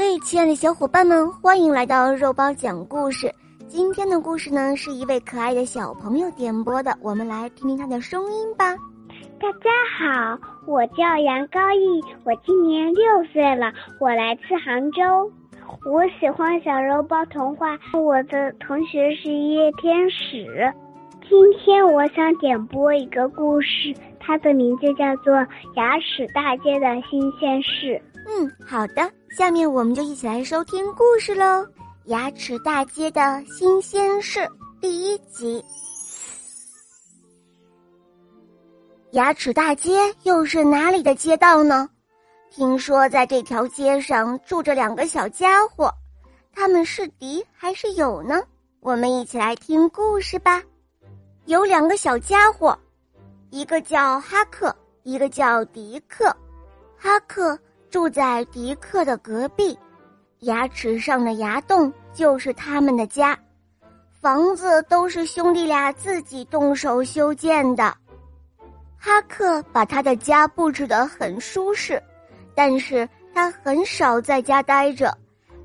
嘿，亲爱的小伙伴们，欢迎来到肉包讲故事。今天的故事呢，是一位可爱的小朋友点播的，我们来听听他的声音吧。大家好，我叫杨高毅，我今年六岁了，我来自杭州。我喜欢小肉包童话，我的同学是叶天使。今天我想点播一个故事，它的名字叫做《牙齿大街的新鲜事》。嗯，好的，下面我们就一起来收听故事喽，《牙齿大街的新鲜事》第一集。牙齿大街又是哪里的街道呢？听说在这条街上住着两个小家伙，他们是敌还是友呢？我们一起来听故事吧。有两个小家伙，一个叫哈克，一个叫迪克。哈克。住在迪克的隔壁，牙齿上的牙洞就是他们的家，房子都是兄弟俩自己动手修建的。哈克把他的家布置得很舒适，但是他很少在家待着，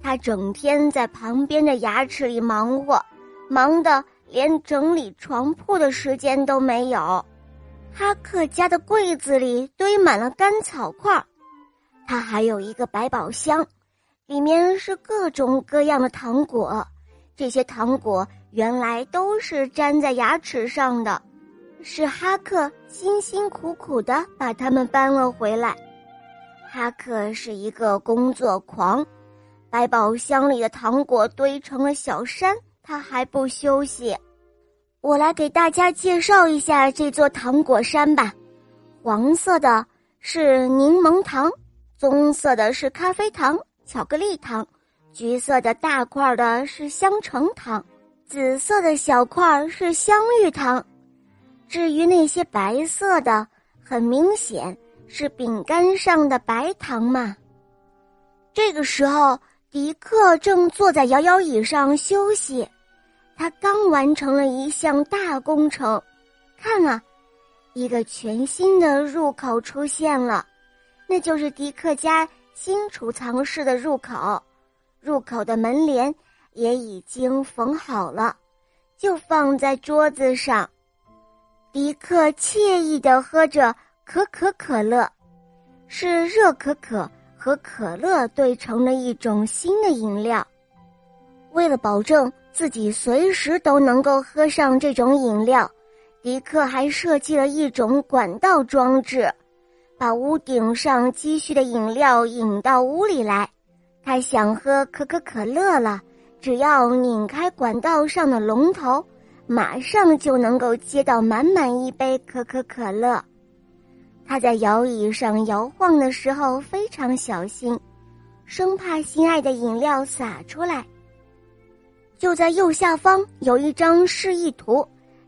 他整天在旁边的牙齿里忙活，忙得连整理床铺的时间都没有。哈克家的柜子里堆满了干草块。他还有一个百宝箱，里面是各种各样的糖果。这些糖果原来都是粘在牙齿上的，是哈克辛辛苦苦的把它们搬了回来。哈克是一个工作狂，百宝箱里的糖果堆成了小山，他还不休息。我来给大家介绍一下这座糖果山吧。黄色的是柠檬糖。棕色的是咖啡糖、巧克力糖，橘色的大块的是香橙糖，紫色的小块是香芋糖。至于那些白色的，很明显是饼干上的白糖嘛。这个时候，迪克正坐在摇摇椅上休息，他刚完成了一项大工程。看啊，一个全新的入口出现了。那就是迪克家新储藏室的入口，入口的门帘也已经缝好了，就放在桌子上。迪克惬意地喝着可可可乐，是热可可和可乐兑成的一种新的饮料。为了保证自己随时都能够喝上这种饮料，迪克还设计了一种管道装置。把屋顶上积蓄的饮料引到屋里来，他想喝可口可乐了，只要拧开管道上的龙头，马上就能够接到满满一杯可口可乐。他在摇椅上摇晃的时候非常小心，生怕心爱的饮料洒出来。就在右下方有一张示意图，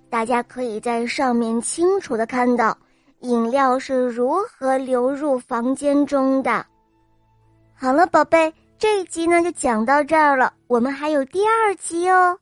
大家可以在上面清楚的看到。饮料是如何流入房间中的？好了，宝贝，这一集呢就讲到这儿了。我们还有第二集哦。